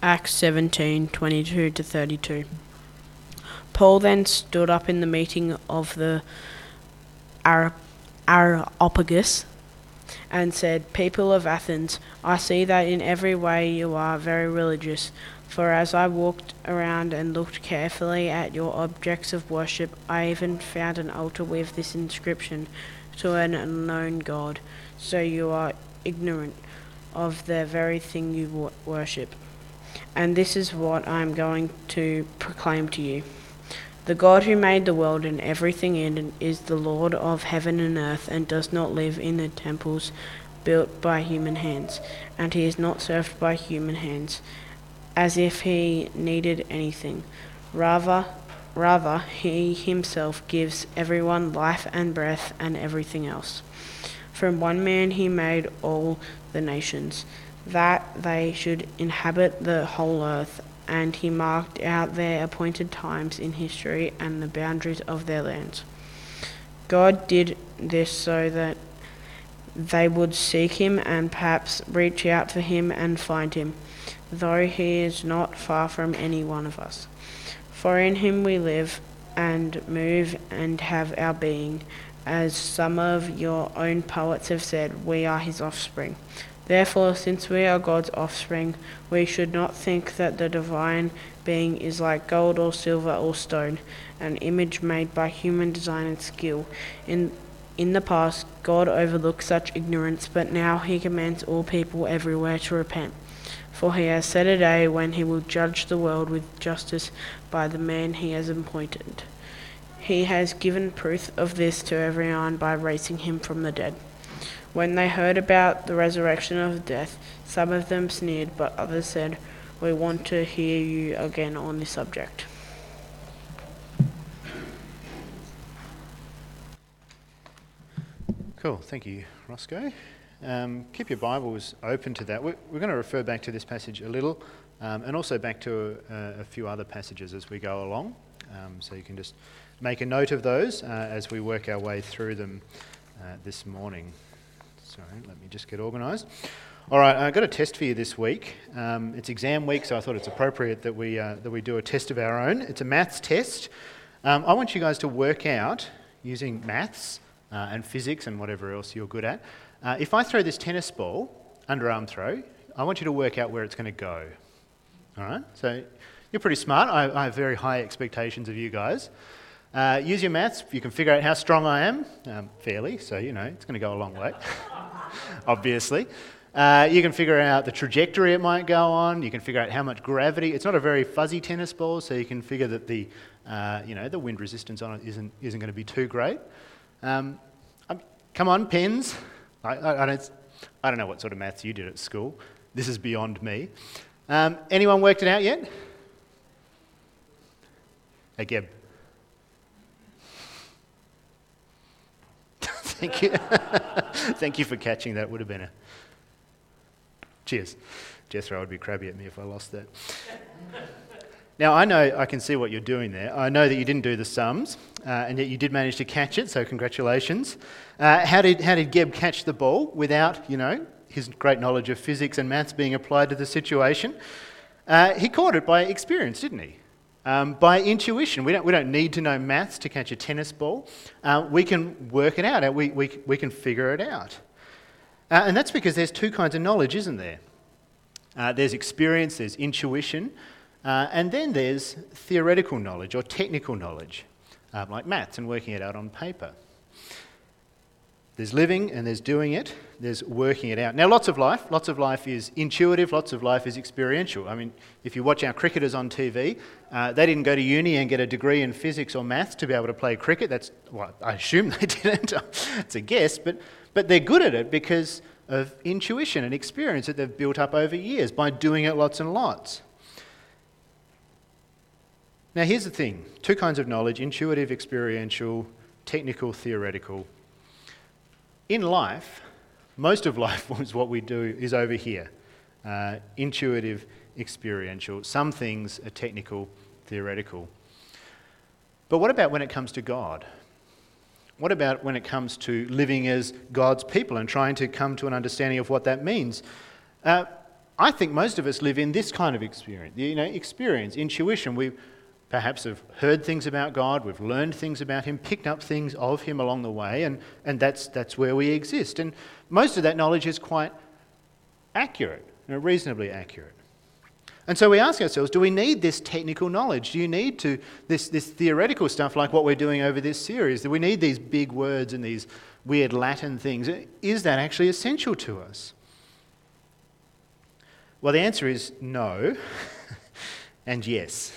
Acts 17 22 to 32. Paul then stood up in the meeting of the Areopagus and said, People of Athens, I see that in every way you are very religious. For as I walked around and looked carefully at your objects of worship, I even found an altar with this inscription to an unknown God. So you are ignorant of the very thing you worship. And this is what I am going to proclaim to you. The God who made the world and everything in it is the Lord of heaven and earth and does not live in the temples built by human hands, and he is not served by human hands as if he needed anything. Rather, rather he himself gives everyone life and breath and everything else. From one man he made all the nations, that they should inhabit the whole earth and he marked out their appointed times in history and the boundaries of their lands. God did this so that they would seek him and perhaps reach out for him and find him, though he is not far from any one of us. For in him we live and move and have our being. As some of your own poets have said, we are his offspring. Therefore, since we are God's offspring, we should not think that the divine being is like gold or silver or stone, an image made by human design and skill. In in the past, God overlooked such ignorance, but now he commands all people everywhere to repent. For he has set a day when he will judge the world with justice by the man he has appointed. He has given proof of this to everyone by raising him from the dead. When they heard about the resurrection of death, some of them sneered, but others said, We want to hear you again on this subject. Cool, thank you, Roscoe. Um, keep your Bibles open to that. We're, we're, going to refer back to this passage a little um, and also back to a, a, few other passages as we go along. Um, so you can just make a note of those uh, as we work our way through them uh, this morning. Sorry, let me just get organised. All right, I've got a test for you this week. Um, it's exam week, so I thought it's appropriate that we, uh, that we do a test of our own. It's a maths test. Um, I want you guys to work out, using maths uh, and physics and whatever else you're good at, uh, if I throw this tennis ball, underarm throw, I want you to work out where it's going to go. All right? So you're pretty smart. I, I have very high expectations of you guys. Uh, use your maths. You can figure out how strong I am, um, fairly, so you know it's going to go a long way. obviously. Uh, you can figure out the trajectory it might go on. You can figure out how much gravity. It's not a very fuzzy tennis ball, so you can figure that the, uh, you know, the wind resistance on it isn't, isn't going to be too great. Um, um, come on, pens. I, I, I, don't, I don't know what sort of maths you did at school. This is beyond me. Um, anyone worked it out yet? Hey, Geb. Thank you. Thank you for catching that. Would have been a. Cheers. Jethro would be crabby at me if I lost that. Now, I know I can see what you're doing there. I know that you didn't do the sums, uh, and yet you did manage to catch it, so congratulations. Uh, how, did, how did Geb catch the ball without, you know, his great knowledge of physics and maths being applied to the situation? Uh, he caught it by experience, didn't he? Um, by intuition. We don't, we don't need to know maths to catch a tennis ball. Uh, we can work it out, we, we, we can figure it out. Uh, and that's because there's two kinds of knowledge, isn't there? Uh, there's experience, there's intuition, uh, and then there's theoretical knowledge or technical knowledge, um, like maths and working it out on paper. There's living and there's doing it, there's working it out. Now, lots of life, lots of life is intuitive, lots of life is experiential. I mean, if you watch our cricketers on TV, uh, they didn't go to uni and get a degree in physics or maths to be able to play cricket. That's, well, I assume they didn't. it's a guess, but, but they're good at it because of intuition and experience that they've built up over years by doing it lots and lots. Now, here's the thing two kinds of knowledge intuitive, experiential, technical, theoretical. In life, most of life is what we do is over here uh, intuitive, experiential. Some things are technical, theoretical. But what about when it comes to God? What about when it comes to living as God's people and trying to come to an understanding of what that means? Uh, I think most of us live in this kind of experience. You know, experience, intuition. We perhaps have heard things about God, we've learned things about Him, picked up things of Him along the way, and, and that's, that's where we exist. And most of that knowledge is quite accurate, you know, reasonably accurate. And so we ask ourselves, do we need this technical knowledge? Do you need to this, this theoretical stuff like what we're doing over this series? Do we need these big words and these weird Latin things? Is that actually essential to us? Well, the answer is no and yes.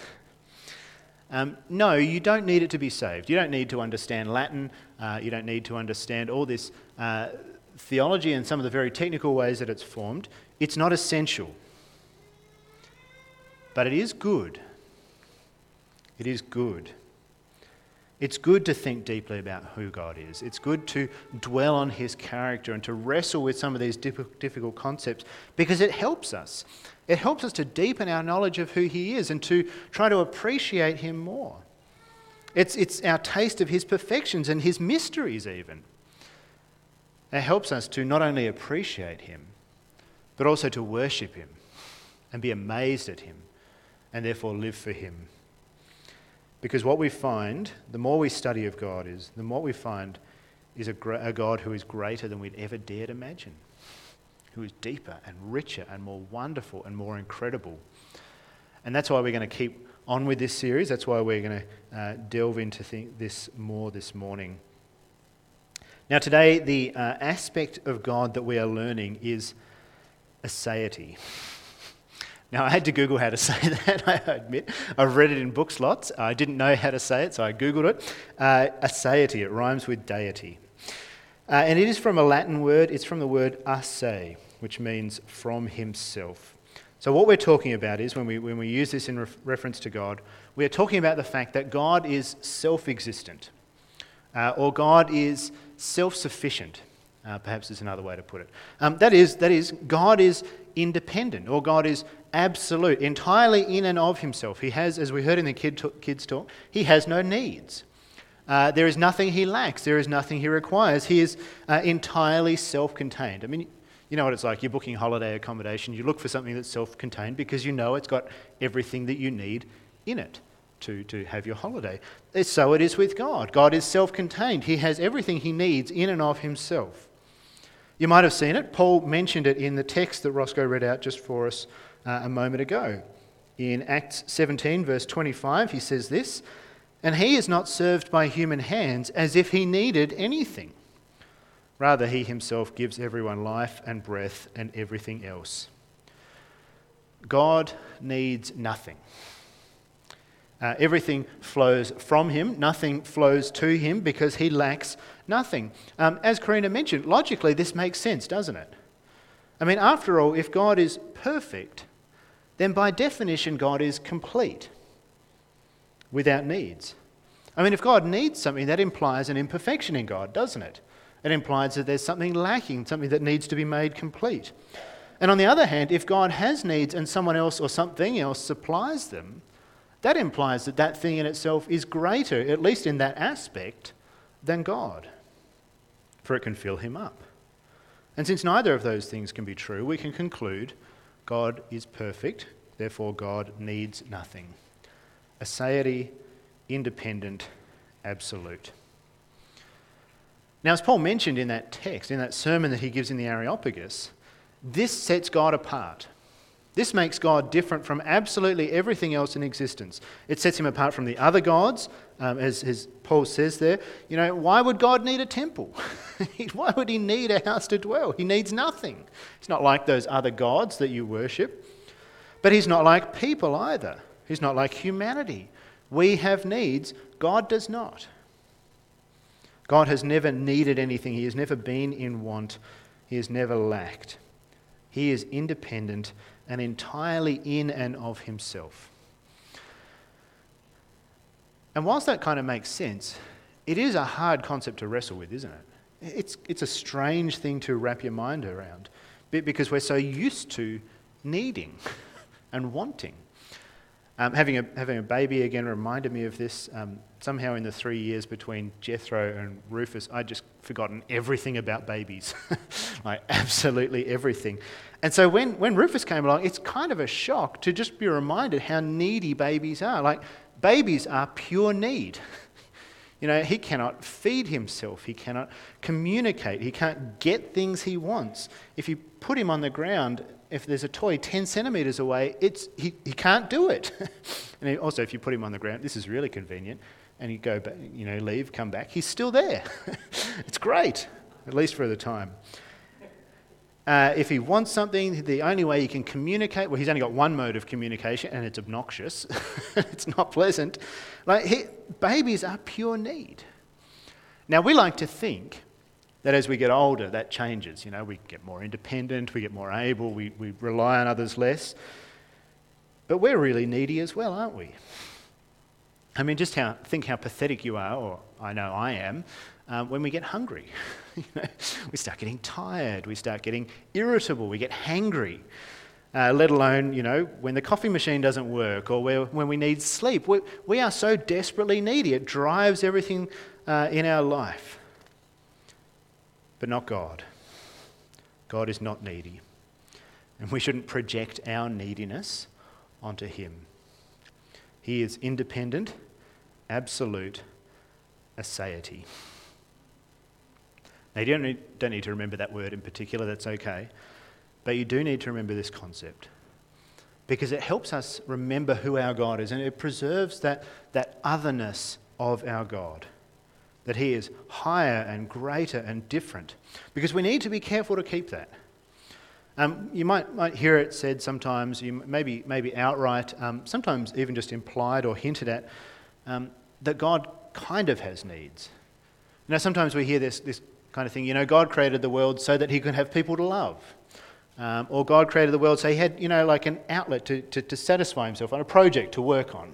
Um, no, you don't need it to be saved. You don't need to understand Latin. Uh, you don't need to understand all this uh, theology and some of the very technical ways that it's formed. It's not essential. But it is good. It is good. It's good to think deeply about who God is. It's good to dwell on his character and to wrestle with some of these difficult concepts because it helps us. It helps us to deepen our knowledge of who he is and to try to appreciate him more. It's, it's our taste of his perfections and his mysteries, even. It helps us to not only appreciate him, but also to worship him and be amazed at him and therefore live for him. Because what we find, the more we study of God, is the more we find is a, a God who is greater than we'd ever dared imagine, who is deeper and richer and more wonderful and more incredible. And that's why we're going to keep on with this series. That's why we're going to uh, delve into th- this more this morning. Now, today, the uh, aspect of God that we are learning is aseity. Now, I had to Google how to say that, I admit. I've read it in books lots. I didn't know how to say it, so I Googled it. Uh, aseity, it rhymes with deity. Uh, and it is from a Latin word, it's from the word ase, which means from himself. So, what we're talking about is when we, when we use this in re- reference to God, we are talking about the fact that God is self existent, uh, or God is self sufficient. Uh, perhaps is another way to put it. Um, that, is, that is, God is independent, or God is absolute, entirely in and of himself. He has, as we heard in the kid kids' talk, he has no needs. Uh, there is nothing he lacks, there is nothing he requires. He is uh, entirely self contained. I mean, you know what it's like. You're booking holiday accommodation, you look for something that's self contained because you know it's got everything that you need in it to, to have your holiday. So it is with God. God is self contained, He has everything He needs in and of Himself. You might have seen it. Paul mentioned it in the text that Roscoe read out just for us uh, a moment ago. In Acts 17, verse 25, he says this And he is not served by human hands as if he needed anything. Rather, he himself gives everyone life and breath and everything else. God needs nothing. Uh, everything flows from him, nothing flows to him because he lacks nothing. Um, as Karina mentioned, logically, this makes sense, doesn't it? I mean, after all, if God is perfect, then by definition, God is complete without needs. I mean, if God needs something, that implies an imperfection in God, doesn't it? It implies that there's something lacking, something that needs to be made complete. And on the other hand, if God has needs and someone else or something else supplies them, that implies that that thing in itself is greater, at least in that aspect, than God, for it can fill him up. And since neither of those things can be true, we can conclude God is perfect, therefore, God needs nothing. Aseity, independent, absolute. Now, as Paul mentioned in that text, in that sermon that he gives in the Areopagus, this sets God apart. This makes God different from absolutely everything else in existence. It sets him apart from the other gods, um, as, as Paul says there. You know, why would God need a temple? why would he need a house to dwell? He needs nothing. He's not like those other gods that you worship, but he's not like people either. He's not like humanity. We have needs, God does not. God has never needed anything, He has never been in want, He has never lacked. He is independent and entirely in and of himself. And whilst that kind of makes sense, it is a hard concept to wrestle with, isn't it? It's, it's a strange thing to wrap your mind around because we're so used to needing and wanting. Um, having, a, having a baby again reminded me of this. Um, somehow, in the three years between Jethro and Rufus, I'd just forgotten everything about babies like, absolutely everything. And so, when, when Rufus came along, it's kind of a shock to just be reminded how needy babies are. Like, babies are pure need. You know, he cannot feed himself. He cannot communicate. He can't get things he wants. If you put him on the ground, if there's a toy 10 centimetres away, it's, he, he can't do it. and also, if you put him on the ground, this is really convenient, and you go back, you know, leave, come back, he's still there. it's great, at least for the time. Uh, if he wants something, the only way he can communicate, well, he's only got one mode of communication, and it's obnoxious. it's not pleasant. Like, he, babies are pure need. Now, we like to think that as we get older, that changes. You know, we get more independent, we get more able, we, we rely on others less. But we're really needy as well, aren't we? I mean, just how, think how pathetic you are, or I know I am, um, when we get hungry. you know, we start getting tired, we start getting irritable, we get hangry. Uh, let alone, you know, when the coffee machine doesn't work or when we need sleep. We, we are so desperately needy. It drives everything uh, in our life. But not God. God is not needy. And we shouldn't project our neediness onto Him. He is independent, absolute, aseity. Now, you don't need, don't need to remember that word in particular, that's okay. But you do need to remember this concept because it helps us remember who our God is and it preserves that, that otherness of our God. That He is higher and greater and different. Because we need to be careful to keep that. Um, you might, might hear it said sometimes, you maybe, maybe outright, um, sometimes even just implied or hinted at, um, that God kind of has needs. Now, sometimes we hear this, this kind of thing. You know, God created the world so that he could have people to love. Um, or God created the world so he had, you know, like an outlet to, to, to satisfy himself on a project to work on.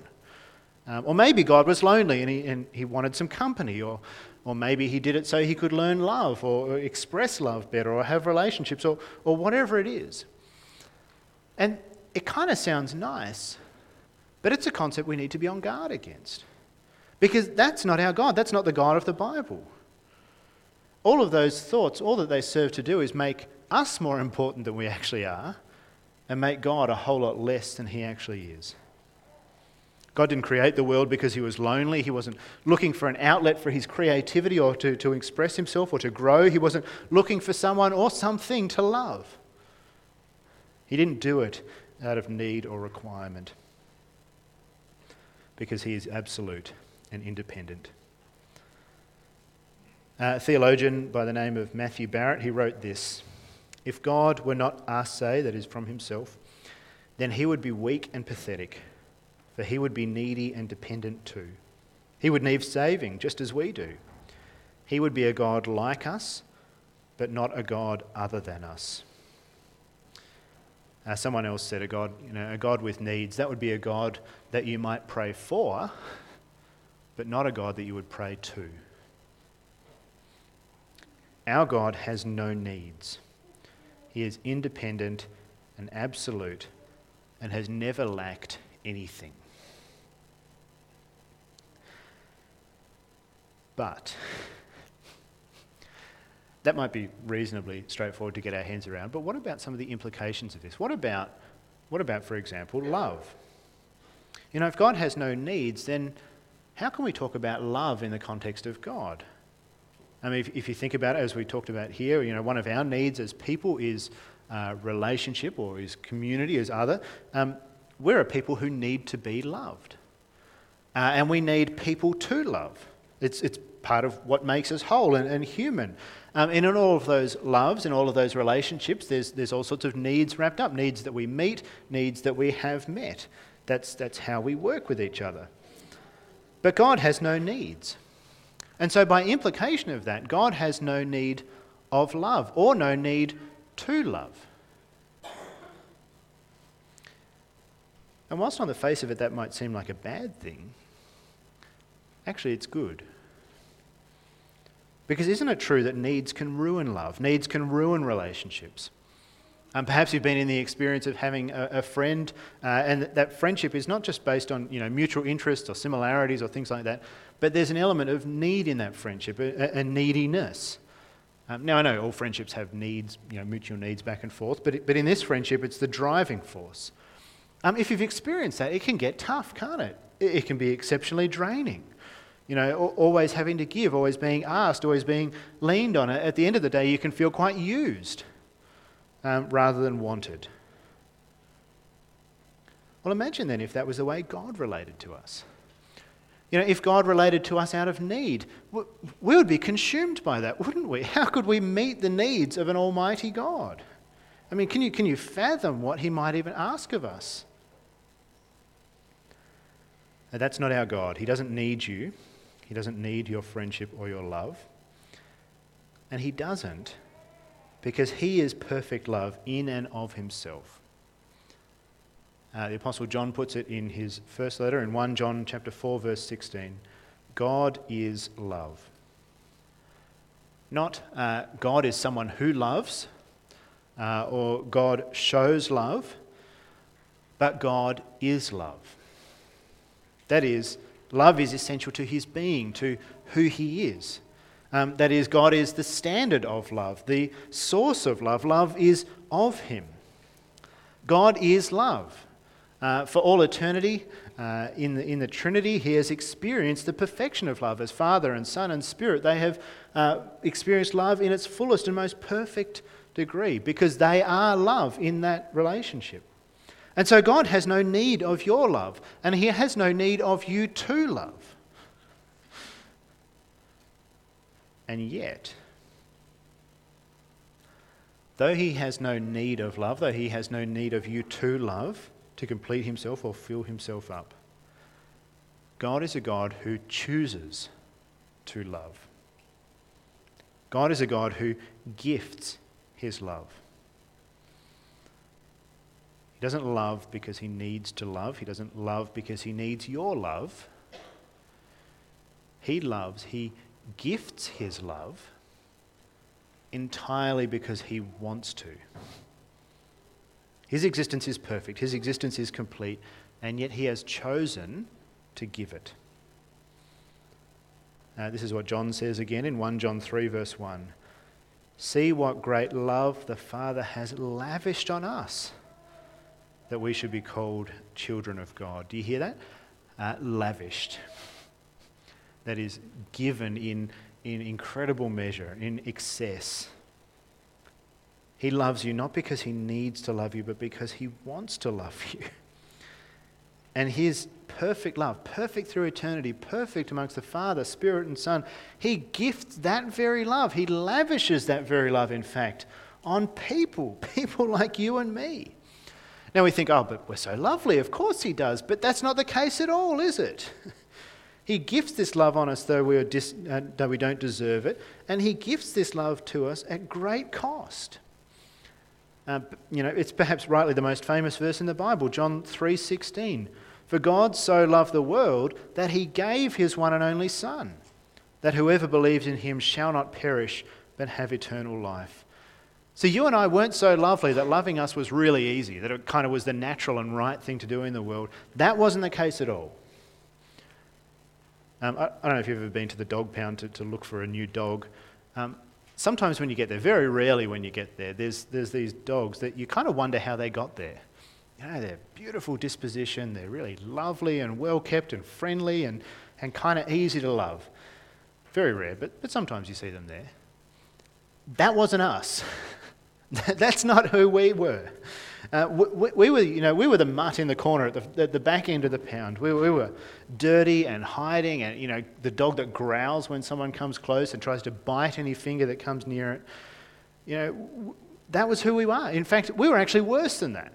Um, or maybe God was lonely and he, and he wanted some company. Or, or maybe he did it so he could learn love or, express love better or have relationships or, or whatever it is. And it kind of sounds nice, but it's a concept we need to be on guard against. Because that's not our God. That's not the God of the Bible all of those thoughts, all that they serve to do is make us more important than we actually are and make God a whole lot less than he actually is. God didn't create the world because he was lonely. He wasn't looking for an outlet for his creativity or to, to express himself or to grow. He wasn't looking for someone or something to love. He didn't do it out of need or requirement because he is absolute and independent. A theologian by the name of Matthew Barrett, he wrote this If God were not a se, that is from himself, then he would be weak and pathetic, for he would be needy and dependent too. He would need saving, just as we do. He would be a God like us, but not a God other than us. Uh, someone else said a God, you know, a God with needs, that would be a God that you might pray for, but not a God that you would pray to. Our God has no needs. He is independent and absolute and has never lacked anything. But that might be reasonably straightforward to get our hands around. But what about some of the implications of this? What about, what about for example, love? You know, if God has no needs, then how can we talk about love in the context of God? I mean, if, if, you think about it, as we talked about here, you know, one of our needs as people is uh, relationship or is community, is other. Um, we're a people who need to be loved. Uh, and we need people to love. It's, it's part of what makes us whole and, and human. Um, and in all of those loves and all of those relationships, there's, there's all sorts of needs wrapped up needs that we meet, needs that we have met. That's, that's how we work with each other. But God has no needs. And so, by implication of that, God has no need of love or no need to love. And whilst on the face of it that might seem like a bad thing, actually it's good. Because isn't it true that needs can ruin love? Needs can ruin relationships. Um, perhaps you've been in the experience of having a, a friend, uh, and that friendship is not just based on you know, mutual interests or similarities or things like that, but there's an element of need in that friendship, a, a neediness. Um, now, I know all friendships have needs, you know, mutual needs back and forth, but, it, but in this friendship, it's the driving force. Um, if you've experienced that, it can get tough, can't it? It, it can be exceptionally draining. You know, always having to give, always being asked, always being leaned on. At the end of the day, you can feel quite used um, rather than wanted. Well, imagine then if that was the way God related to us. You know, if God related to us out of need, we would be consumed by that, wouldn't we? How could we meet the needs of an almighty God? I mean, can you, can you fathom what he might even ask of us? Now, that's not our God. He doesn't need you, He doesn't need your friendship or your love. And He doesn't because He is perfect love in and of Himself. Uh, the Apostle John puts it in his first letter in 1 John chapter 4, verse 16. God is love. Not uh, God is someone who loves, uh, or God shows love, but God is love. That is, love is essential to his being, to who he is. Um, that is, God is the standard of love, the source of love. Love is of him. God is love. Uh, for all eternity, uh, in, the, in the Trinity, he has experienced the perfection of love as Father and Son and Spirit. They have uh, experienced love in its fullest and most perfect degree because they are love in that relationship. And so God has no need of your love, and he has no need of you to love. And yet, though he has no need of love, though he has no need of you to love, to complete himself or fill himself up. God is a God who chooses to love. God is a God who gifts his love. He doesn't love because he needs to love. He doesn't love because he needs your love. He loves, he gifts his love entirely because he wants to. His existence is perfect, his existence is complete, and yet he has chosen to give it. This is what John says again in 1 John 3, verse 1. See what great love the Father has lavished on us that we should be called children of God. Do you hear that? Uh, lavished. That is given in, in incredible measure, in excess. He loves you not because he needs to love you, but because he wants to love you. And his perfect love, perfect through eternity, perfect amongst the Father, Spirit, and Son, he gifts that very love. He lavishes that very love, in fact, on people, people like you and me. Now we think, oh, but we're so lovely. Of course he does. But that's not the case at all, is it? He gifts this love on us though we, are dis- uh, though we don't deserve it, and He gifts this love to us at great cost. Uh, you know, it's perhaps rightly the most famous verse in the Bible, John 3:16. For God so loved the world that he gave his one and only son, that whoever believes in him shall not perish but have eternal life. So you and I weren't so lovely that loving us was really easy, that it kind of was the natural and right thing to do in the world. That wasn't the case at all. Um, I, I, don't know if you've ever been to the dog pound to, to look for a new dog. Um, sometimes when you get there, very rarely when you get there, there's, there's these dogs that you kind of wonder how they got there. You know, they're beautiful disposition, they're really lovely and well kept and friendly and, and kind of easy to love. Very rare, but, but sometimes you see them there. That wasn't us. That's not who we were. Uh, we, we, were, you know, we were the mutt in the corner at the, at the back end of the pound. We, we, were dirty and hiding, and you know, the dog that growls when someone comes close and tries to bite any finger that comes near it. You know, that was who we were. In fact, we were actually worse than that.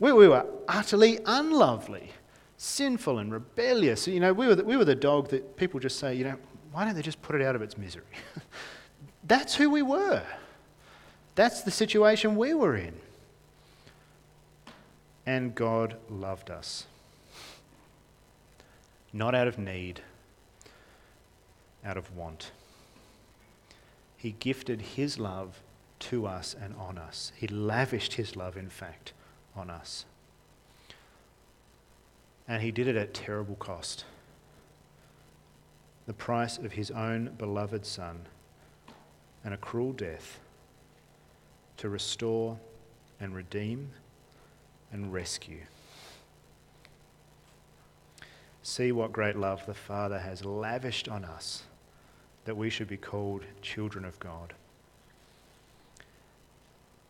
We, we were utterly unlovely, sinful and rebellious. You know, we were, the, we were the dog that people just say, you know, why don't they just put it out of its misery? That's who we were. That's the situation we were in and God loved us. Not out of need, out of want. He gifted His love to us and on us. He lavished his love, in fact, on us. And he did it at terrible cost. The price of his own beloved Son and a cruel death to restore and redeem and rescue. See what great love the Father has lavished on us that we should be called children of God.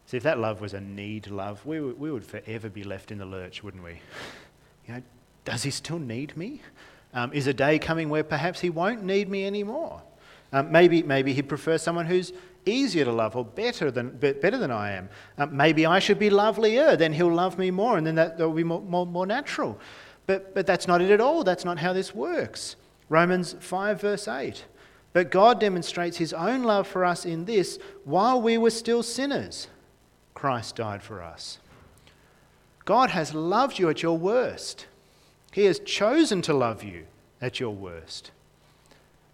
See, if that love was a need love, we, would, we would forever be left in the lurch, wouldn't we? You know, does he still need me? Um, is a day coming where perhaps he won't need me anymore? Um, maybe, maybe he'd prefer someone who's easier to love or better than, better than I am. Um, maybe I should be lovelier, then he'll love me more, and then that, that will be more, more, more natural. But, but that's not it at all. That's not how this works. Romans 5, verse 8. But God demonstrates his own love for us in this while we were still sinners, Christ died for us. God has loved you at your worst. He has chosen to love you at your worst.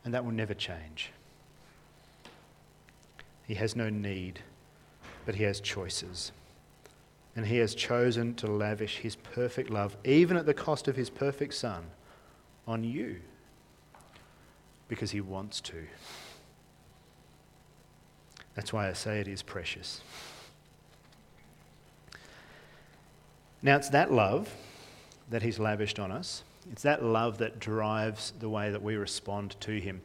And that will never change. He has no need, but he has choices. And he has chosen to lavish his perfect love, even at the cost of his perfect Son, on you because he wants to. That's why I say it is precious. Now, it's that love that he's lavished on us. It's that love that drives the way that we respond to him.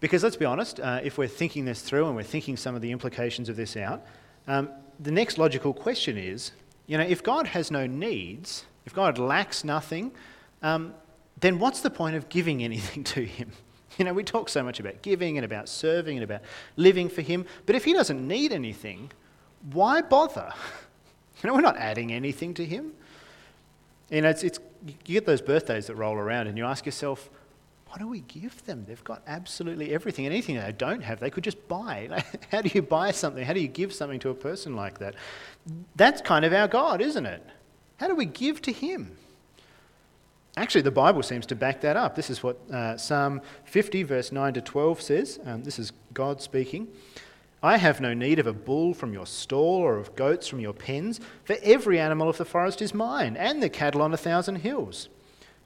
Because let's be honest, uh, if we're thinking this through and we're thinking some of the implications of this out, um, the next logical question is you know, if God has no needs, if God lacks nothing, um, then what's the point of giving anything to him? You know, we talk so much about giving and about serving and about living for him, but if he doesn't need anything, why bother? You know, we're not adding anything to him. You know, it's, it's, you get those birthdays that roll around and you ask yourself, what do we give them? They've got absolutely everything. Anything they don't have, they could just buy. How do you buy something? How do you give something to a person like that? That's kind of our God, isn't it? How do we give to Him? Actually, the Bible seems to back that up. This is what uh, Psalm 50, verse 9 to 12 says. Um, this is God speaking. I have no need of a bull from your stall or of goats from your pens, for every animal of the forest is mine, and the cattle on a thousand hills.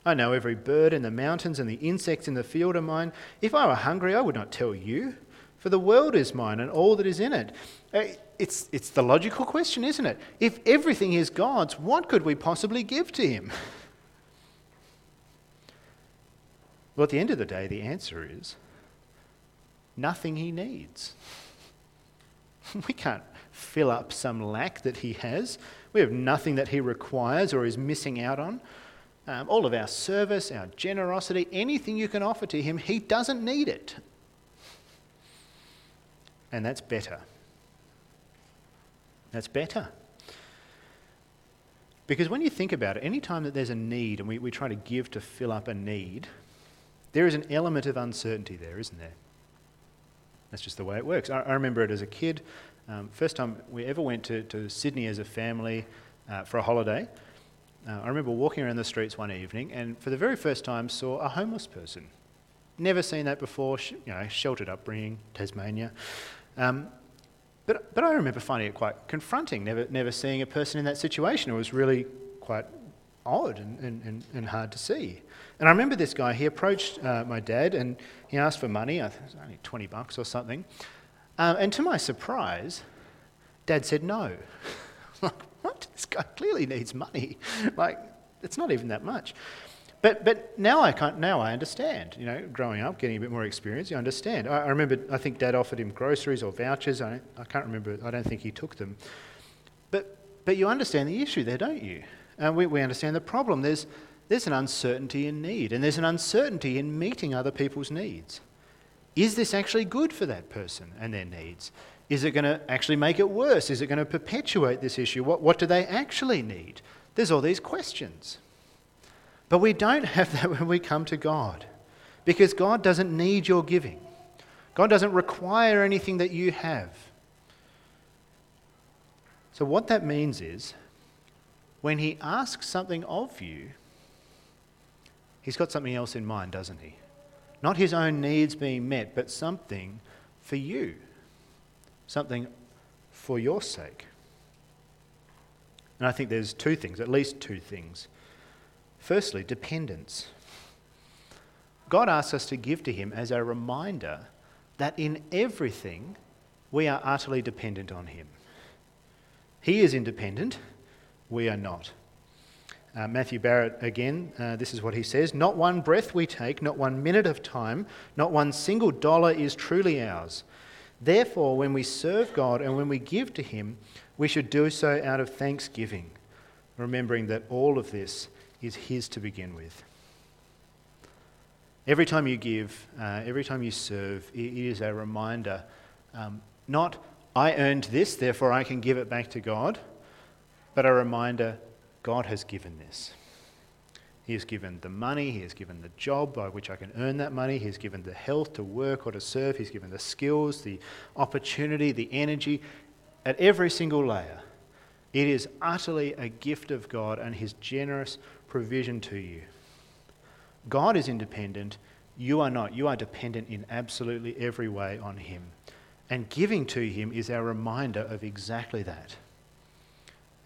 I know every bird in the mountains and the insects in the field are mine. If I were hungry, I would not tell you, for the world is mine and all that is in it. Uh, it's, it's the logical question, isn't it? If everything is God's, what could we possibly give to Him? Well, at the end of the day, the answer is nothing He needs. We can't fill up some lack that He has. We have nothing that He requires or is missing out on. Um, all of our service, our generosity, anything you can offer to Him, He doesn't need it. And that's better. That's better. Because when you think about it, any time that there's a need and we, we try to give to fill up a need, there is an element of uncertainty there, isn't there? That's just the way it works. I, I remember it as a kid. Um, first time we ever went to, to Sydney as a family uh, for a holiday. Uh, I remember walking around the streets one evening and for the very first time saw a homeless person. Never seen that before, sh- you know, sheltered upbringing, Tasmania. Um, but, but I remember finding it quite confronting, never, never seeing a person in that situation. It was really quite odd and, and, and hard to see. And I remember this guy, he approached uh, my dad and he asked for money, I think it was only 20 bucks or something. Um, and to my surprise, dad said no. like? This guy clearly needs money. like, it's not even that much. But, but now, I can't, now I understand. You know, growing up, getting a bit more experience, you understand. I, I remember, I think Dad offered him groceries or vouchers. I, I can't remember, I don't think he took them. But, but you understand the issue there, don't you? And we, we understand the problem. There's, there's an uncertainty in need, and there's an uncertainty in meeting other people's needs. Is this actually good for that person and their needs? Is it going to actually make it worse? Is it going to perpetuate this issue? What, what do they actually need? There's all these questions. But we don't have that when we come to God because God doesn't need your giving, God doesn't require anything that you have. So, what that means is when He asks something of you, He's got something else in mind, doesn't he? Not his own needs being met, but something for you, something for your sake. And I think there's two things, at least two things. Firstly, dependence. God asks us to give to Him as a reminder that in everything we are utterly dependent on Him. He is independent, we are not. Uh, Matthew Barrett again, uh, this is what he says Not one breath we take, not one minute of time, not one single dollar is truly ours. Therefore, when we serve God and when we give to Him, we should do so out of thanksgiving, remembering that all of this is His to begin with. Every time you give, uh, every time you serve, it is a reminder um, not, I earned this, therefore I can give it back to God, but a reminder, God has given this. He has given the money, He has given the job by which I can earn that money, He has given the health to work or to serve, He's given the skills, the opportunity, the energy at every single layer. It is utterly a gift of God and His generous provision to you. God is independent, you are not. You are dependent in absolutely every way on Him. And giving to Him is our reminder of exactly that.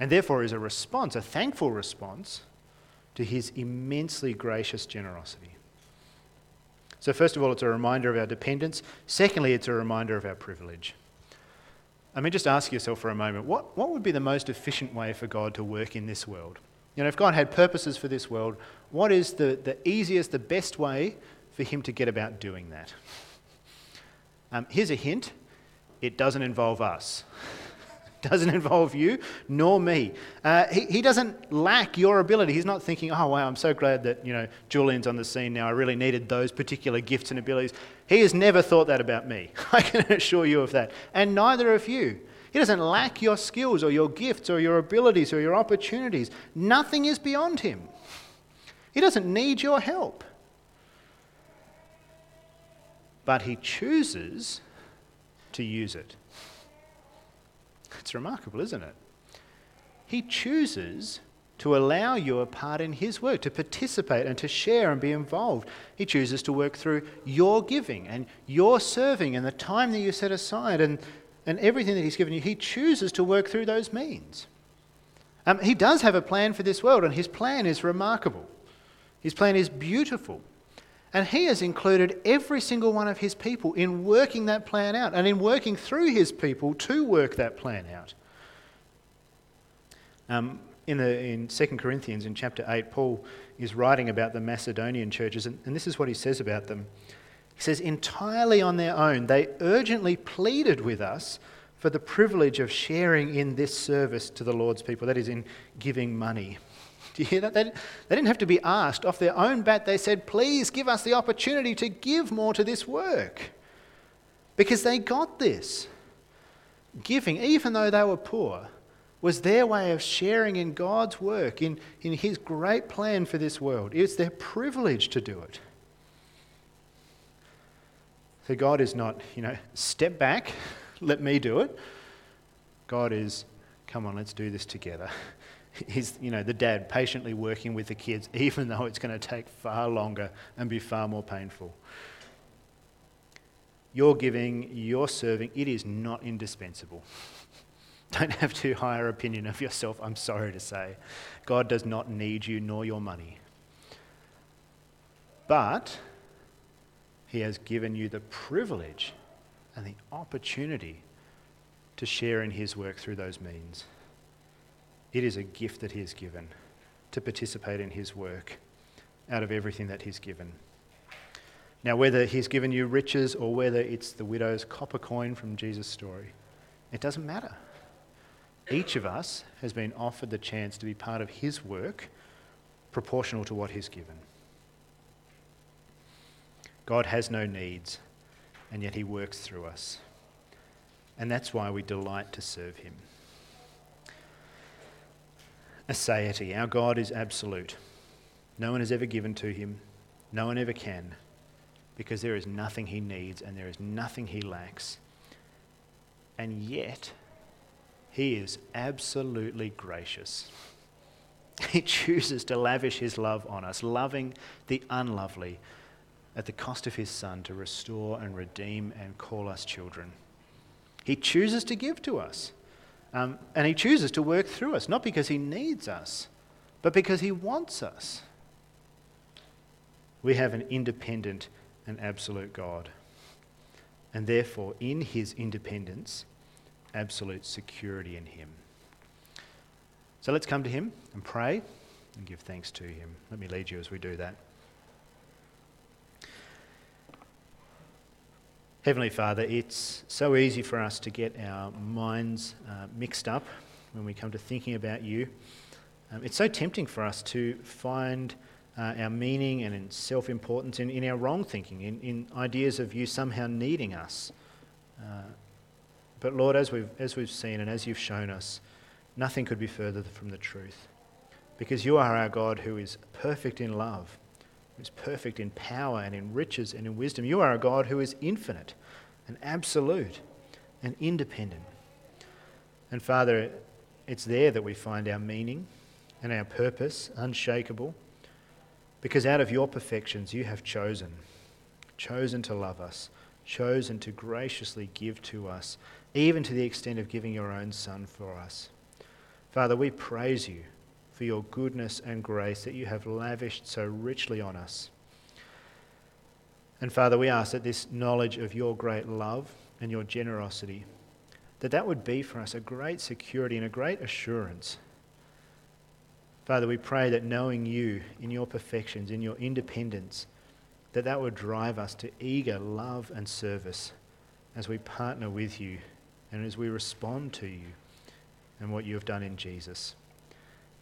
And therefore is a response, a thankful response to His immensely gracious generosity. So, first of all, it's a reminder of our dependence. Secondly, it's a reminder of our privilege. I mean, just ask yourself for a moment what, what would be the most efficient way for God to work in this world? You know, if God had purposes for this world, what is the, the easiest, the best way for Him to get about doing that? Um, here's a hint it doesn't involve us. doesn't involve you nor me. Uh, he, he doesn't lack your ability. He's not thinking, oh, wow, I'm so glad that, you know, Julian's on the scene now. I really needed those particular gifts and abilities. He has never thought that about me. I can assure you of that. And neither of you. He doesn't lack your skills or your gifts or your abilities or your opportunities. Nothing is beyond him. He doesn't need your help. But he chooses to use it. It's remarkable, isn't it? He chooses to allow you a part in His work, to participate and to share and be involved. He chooses to work through your giving and your serving and the time that you set aside and, and everything that He's given you. He chooses to work through those means. Um, he does have a plan for this world, and His plan is remarkable. His plan is beautiful. And He has included every single one of His people in working that plan out and in working through His people to work that plan out. Um, in, the, in 2 Corinthians, in chapter 8, Paul is writing about the Macedonian churches, and, and this is what he says about them. He says, entirely on their own, they urgently pleaded with us for the privilege of sharing in this service to the Lord's people, that is, in giving money. Do you hear that? They, they didn't have to be asked. Off their own bat, they said, Please give us the opportunity to give more to this work. Because they got this. Giving, even though they were poor, was their way of sharing in God's work, in, in His great plan for this world. It's their privilege to do it. So God is not, you know, step back, let me do it. God is, come on, let's do this together. He's, you know, the dad patiently working with the kids, even though it's going to take far longer and be far more painful. Your giving, your serving, it is not indispensable. Don't have too high an opinion of yourself, I'm sorry to say. God does not need you nor your money. But He has given you the privilege and the opportunity to share in His work through those means. It is a gift that He has given to participate in His work out of everything that He's given. Now, whether He's given you riches or whether it's the widow's copper coin from Jesus' story, it doesn't matter. Each of us has been offered the chance to be part of His work proportional to what He's given. God has no needs, and yet He works through us. And that's why we delight to serve Him aseity. Our God is absolute. No one has ever given to him, no one ever can, because there is nothing he needs and there is nothing he lacks. And yet, he is absolutely gracious. He chooses to lavish his love on us, loving the unlovely at the cost of his Son to restore and redeem and call us children. He chooses to give to us Um, and He chooses to work through us, not because He needs us, but because He wants us. We have an independent and absolute God. And therefore, in His independence, absolute security in Him. So let's come to Him and pray and give thanks to Him. Let me lead you as we do that. Heavenly Father, it's so easy for us to get our minds uh, mixed up when we come to thinking about you. Um, it's so tempting for us to find uh, our meaning and self importance in, in our wrong thinking, in, in ideas of you somehow needing us. Uh, but Lord, as we've, as we've seen and as you've shown us, nothing could be further from the truth. Because you are our God who is perfect in love who's perfect in power and in riches and in wisdom. You are a God who is infinite and absolute and independent. And Father, it's there that we find our meaning and our purpose unshakable because out of your perfections you have chosen, chosen to love us, chosen to graciously give to us, even to the extent of giving your own Son for us. Father, we praise you for your goodness and grace that you have lavished so richly on us. And Father, we ask that this knowledge of your great love and your generosity, that that would be for us a great security and a great assurance. Father, we pray that knowing you in your perfections, in your independence, that that would drive us to eager love and service as we partner with you and as we respond to you and what you have done in Jesus.